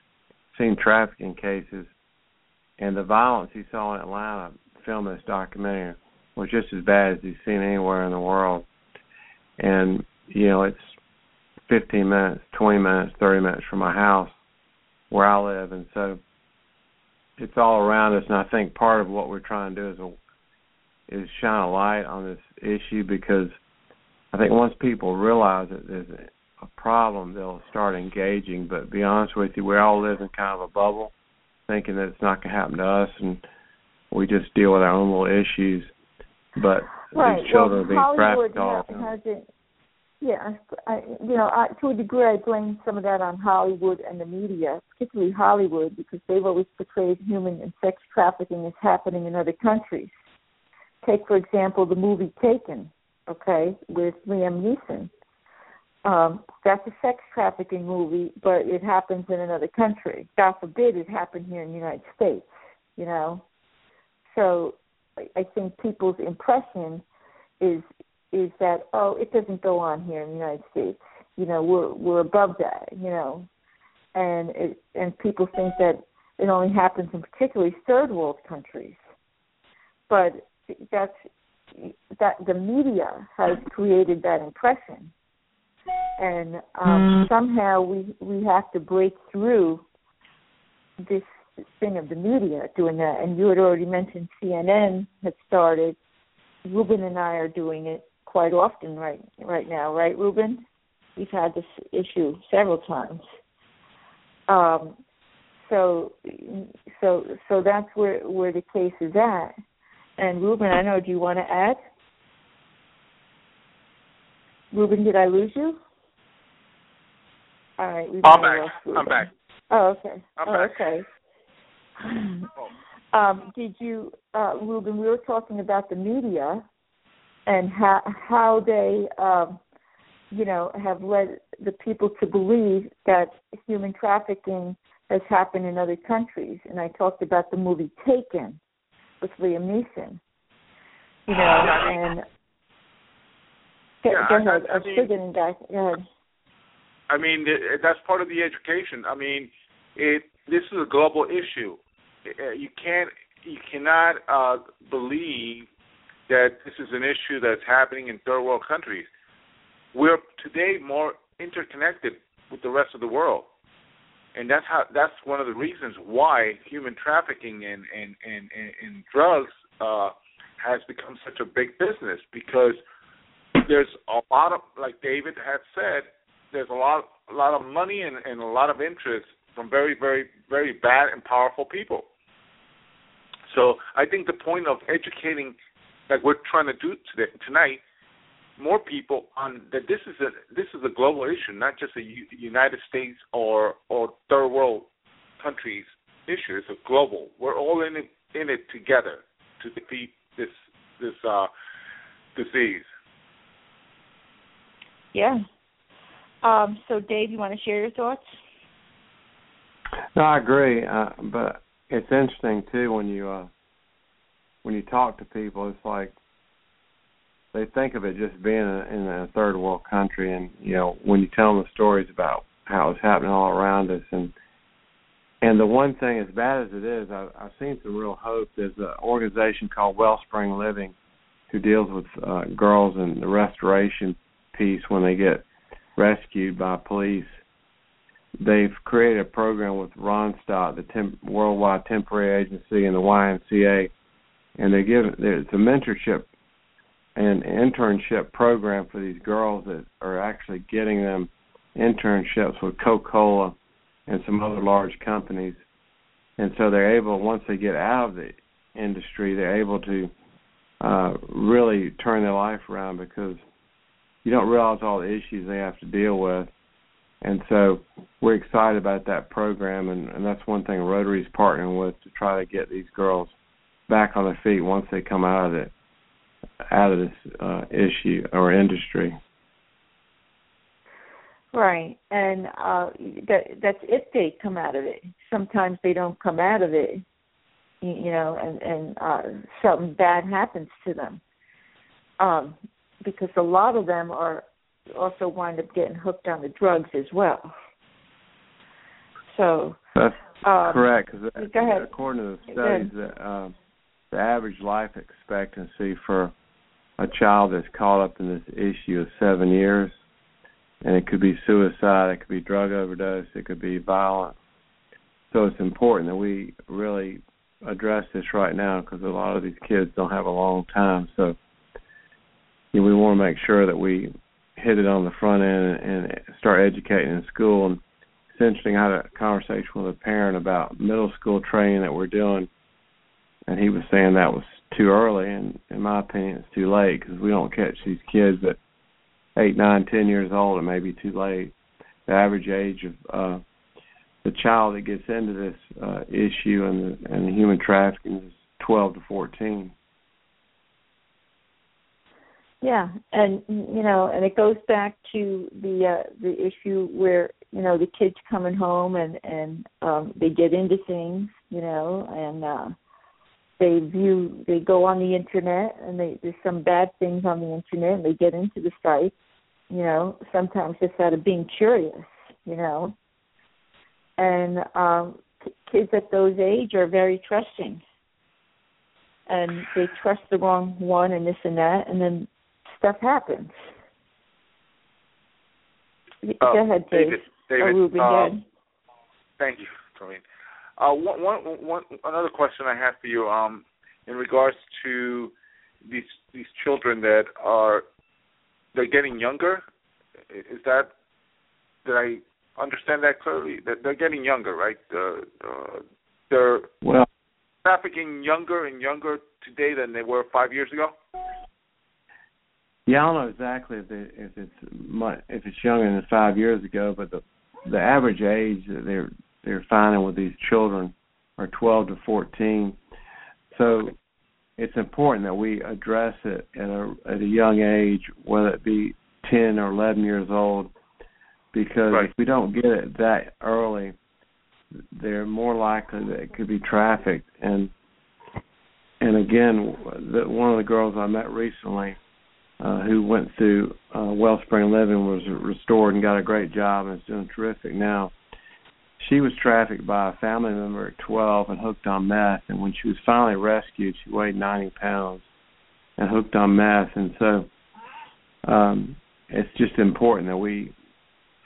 seen trafficking cases, and the violence he saw in Atlanta filming this documentary was just as bad as he's seen anywhere in the world. And you know, it's 15 minutes, 20 minutes, 30 minutes from my house where I live, and so it's all around us, and I think part of what we're trying to do is a, is shine a light on this issue because I think once people realize that there's a problem, they'll start engaging. But be honest with you, we all live in kind of a bubble, thinking that it's not going to happen to us, and we just deal with our own little issues. But right. these children well, are being trafficked all the time. Hasn't, yeah, I, you know, I, to a degree, I blame some of that on Hollywood and the media, particularly Hollywood, because they've always portrayed human and sex trafficking as happening in other countries. Take, for example, the movie Taken, okay, with Liam Neeson. Um, that's a sex trafficking movie, but it happens in another country. God forbid it happened here in the United States, you know. So I think people's impression is is that oh it doesn't go on here in the United States. You know, we're we're above that, you know. And it and people think that it only happens in particularly third world countries. But that's that the media has created that impression. And um, mm. somehow we we have to break through this thing of the media doing that. And you had already mentioned CNN had started. Ruben and I are doing it quite often right right now, right, Ruben? We've had this issue several times. Um, so so so that's where where the case is at. And Ruben, I know. Do you want to add? Ruben, did I lose you? All right. I'm back. I'm back. Oh, okay. I'm oh, back. okay. Um, did you, uh, Ruben? We were talking about the media and how how they um, you know have led the people to believe that human trafficking has happened in other countries. And I talked about the movie Taken with Liam Neeson. You know, and yeah, go, I, ahead. I, I mean, getting back. Go ahead. I mean, that's part of the education. I mean, it. This is a global issue. Uh, you can't, you cannot uh, believe that this is an issue that's happening in third world countries. We're today more interconnected with the rest of the world, and that's how. That's one of the reasons why human trafficking and and and, and, and drugs uh, has become such a big business because there's a lot of, like David had said, there's a lot, a lot of money and, and a lot of interest from very, very, very bad and powerful people. So I think the point of educating, like we're trying to do today, tonight, more people on that this is a this is a global issue, not just a U- United States or or third world countries issue. It's a global. We're all in it in it together to defeat this this uh, disease. Yeah. Um, so, Dave, you want to share your thoughts? No, I agree, uh, but it's interesting too when you uh, when you talk to people. It's like they think of it just being in a third world country, and you know when you tell them the stories about how it's happening all around us, and and the one thing, as bad as it is, I, I've seen some real hope. There's an organization called Wellspring Living who deals with uh, girls and the restoration piece when they get rescued by police. They've created a program with Randstad, the temp- Worldwide Temporary Agency, and the YMCA, and they give it's a mentorship and internship program for these girls that are actually getting them internships with Coca-Cola and some other large companies. And so they're able once they get out of the industry, they're able to uh really turn their life around because you don't realize all the issues they have to deal with. And so we're excited about that program, and, and that's one thing Rotary's partnering with to try to get these girls back on their feet once they come out of it, out of this uh, issue or industry. Right, and uh, that that's if they come out of it. Sometimes they don't come out of it, you know, and and uh, something bad happens to them. Um, because a lot of them are also wind up getting hooked on the drugs as well. So that's um, correct. Cause ahead. According to the studies, that uh, the average life expectancy for a child that's caught up in this issue is seven years, and it could be suicide, it could be drug overdose, it could be violence. So it's important that we really address this right now because a lot of these kids don't have a long time. So you know, we want to make sure that we hit it on the front end and, start educating in school. And it's interesting. I had a conversation with a parent about middle school training that we're doing, and he was saying that was too early. And in my opinion, it's too late because we don't catch these kids at eight, nine, ten years old. It may be too late. The average age of uh, the child that gets into this uh, issue and the, and the human trafficking is 12 to 14. Yeah, and you know, and it goes back to the uh the issue where you know the kids coming home and and um they get into things, you know, and uh they view they go on the internet and they there's some bad things on the internet and they get into the site, you know, sometimes just out of being curious, you know. And um kids at those age are very trusting and they trust the wrong one and this and that and then stuff happens. Go ahead, Dave. David, David, or Ruben, um, Thank you, Colleen. Uh, one, one, one, another question I have for you, um, in regards to these these children that are they're getting younger. Is that did I understand that clearly? That they're getting younger, right? Uh, uh, they're well trafficking younger and younger today than they were five years ago. Yeah, I don't know exactly if, it, if it's much, if it's younger than five years ago, but the the average age that they're they're finding with these children are 12 to 14. So it's important that we address it at a at a young age, whether it be 10 or 11 years old, because right. if we don't get it that early, they're more likely that it could be trafficked. And and again, the, one of the girls I met recently uh, who went through uh, Wellspring Living, was restored and got a great job and is doing terrific now. She was trafficked by a family member at 12 and hooked on meth. And when she was finally rescued, she weighed 90 pounds and hooked on meth. And so um, it's just important that we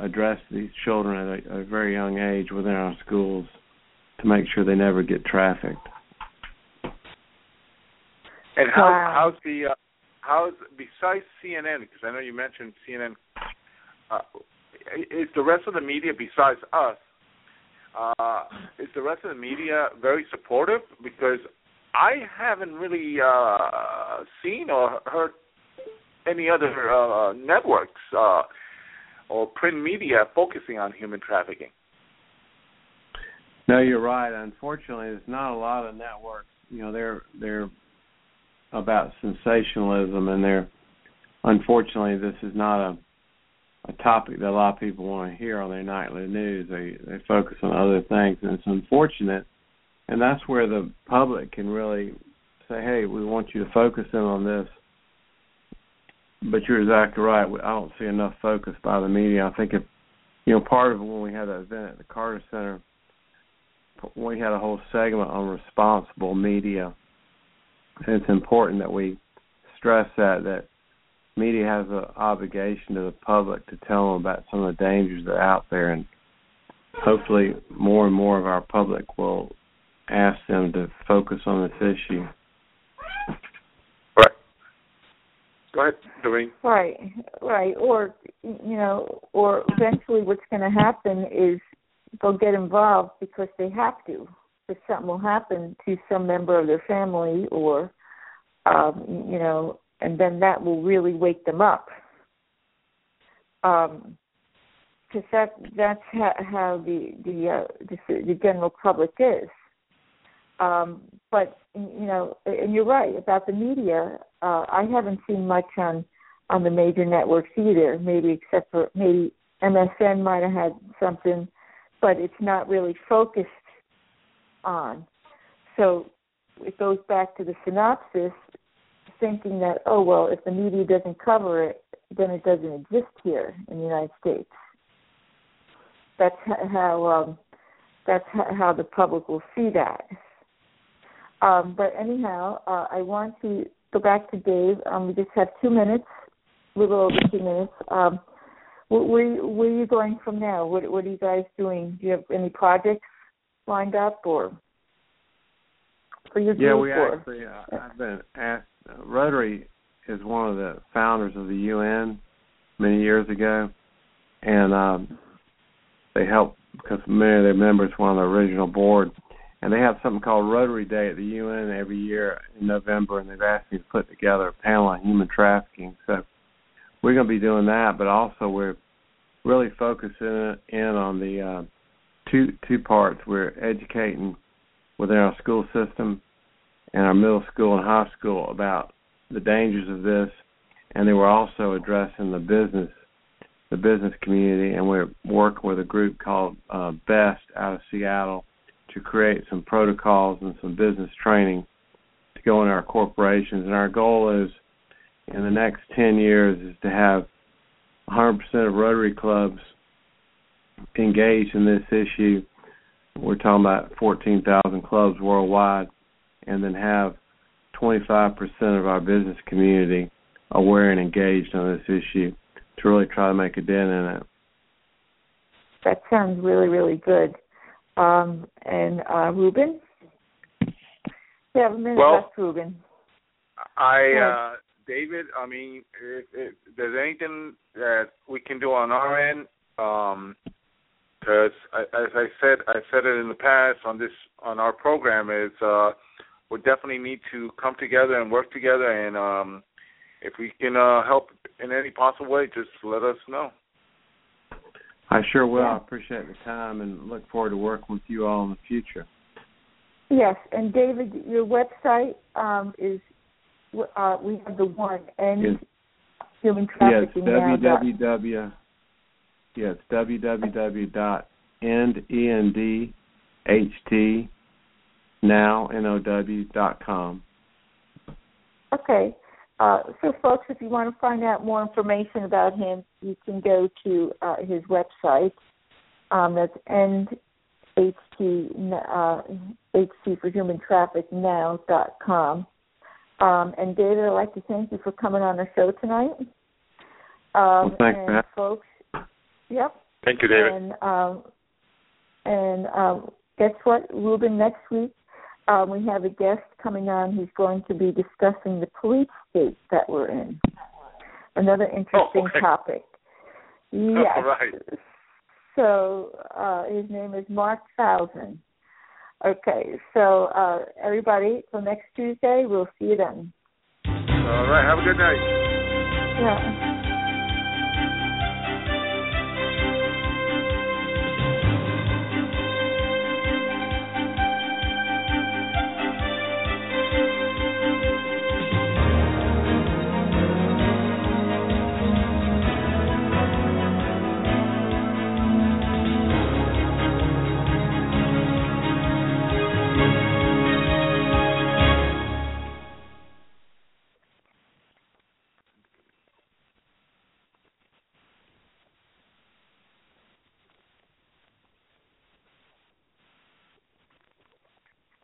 address these children at a, a very young age within our schools to make sure they never get trafficked. And how, wow. how's the uh, how's besides CNN? Because I know you mentioned CNN. Uh, is the rest of the media besides us? Uh, is the rest of the media very supportive? Because I haven't really uh, seen or heard any other uh, networks uh, or print media focusing on human trafficking. No, you're right. Unfortunately, there's not a lot of networks. You know, they're they're about sensationalism, and they're unfortunately this is not a a topic that a lot of people want to hear on their nightly news. They they focus on other things, and it's unfortunate. And that's where the public can really say, "Hey, we want you to focus in on this." But you're exactly right. I don't see enough focus by the media. I think if you know, part of when we had that event at the Carter Center, we had a whole segment on responsible media it's important that we stress that that media has an obligation to the public to tell them about some of the dangers that are out there, and hopefully more and more of our public will ask them to focus on this issue. Right. Go ahead, Doreen. Right, right. Or you know, or eventually, what's going to happen is they'll get involved because they have to if something will happen to some member of their family or um you know and then that will really wake them up. Um because that that's how, how the the, uh, the the general public is. Um but you know and you're right about the media. Uh i haven't seen much on on the major networks either maybe except for maybe msn might have had something but it's not really focused on. So it goes back to the synopsis, thinking that, oh, well, if the media doesn't cover it, then it doesn't exist here in the United States. That's how um, that's how the public will see that. Um, but anyhow, uh, I want to go back to Dave. Um, we just have two minutes, a little over two minutes. Um, where, where are you going from now? What, what are you guys doing? Do you have any projects lined up or for your yeah, group? Yeah, we actually. Uh, I've been asked. Uh, Rotary is one of the founders of the UN many years ago, and um, they help because many of their members were on the original board. And they have something called Rotary Day at the UN every year in November, and they've asked me to put together a panel on human trafficking. So we're going to be doing that, but also we're really focusing in on the uh, two two parts. We're educating within our school system and our middle school and high school about the dangers of this, and they were also addressing the business the business community, and we're working with a group called uh, Best out of Seattle to create some protocols and some business training to go in our corporations. And our goal is in the next 10 years is to have 100% of Rotary clubs engaged in this issue. We're talking about 14,000 clubs worldwide, and then have 25% of our business community aware and engaged on this issue to really try to make a dent in it. That sounds really, really good. Um, and uh, Ruben? You have a minute well, left, Ruben. I, uh, David, I mean, if, if there's anything that we can do on our end, um, because as I said, I said it in the past on this on our program is uh, we definitely need to come together and work together, and um, if we can uh, help in any possible way, just let us know. I sure will. Yeah. I appreciate the time and look forward to working with you all in the future. Yes, and David, your website um, is uh, we have the one End Human Trafficking. Yes, www. Yes, www.endhtnow.com. Okay. Uh, so, folks, if you want to find out more information about him, you can go to uh, his website. Um, that's NHT, uh, for Human Traffic Now dot com. Um, and David, I'd like to thank you for coming on the show tonight. Um, well, thanks, and Matt. folks, yep. Thank you, David. And um, and um, guess what, Ruben? Next week um, we have a guest coming on who's going to be discussing the police state that we're in. Another interesting oh, okay. topic. Yes. All right. So uh, his name is Mark Thousand. Okay, so uh, everybody, till next Tuesday, we'll see you then. All right. Have a good night. Yeah.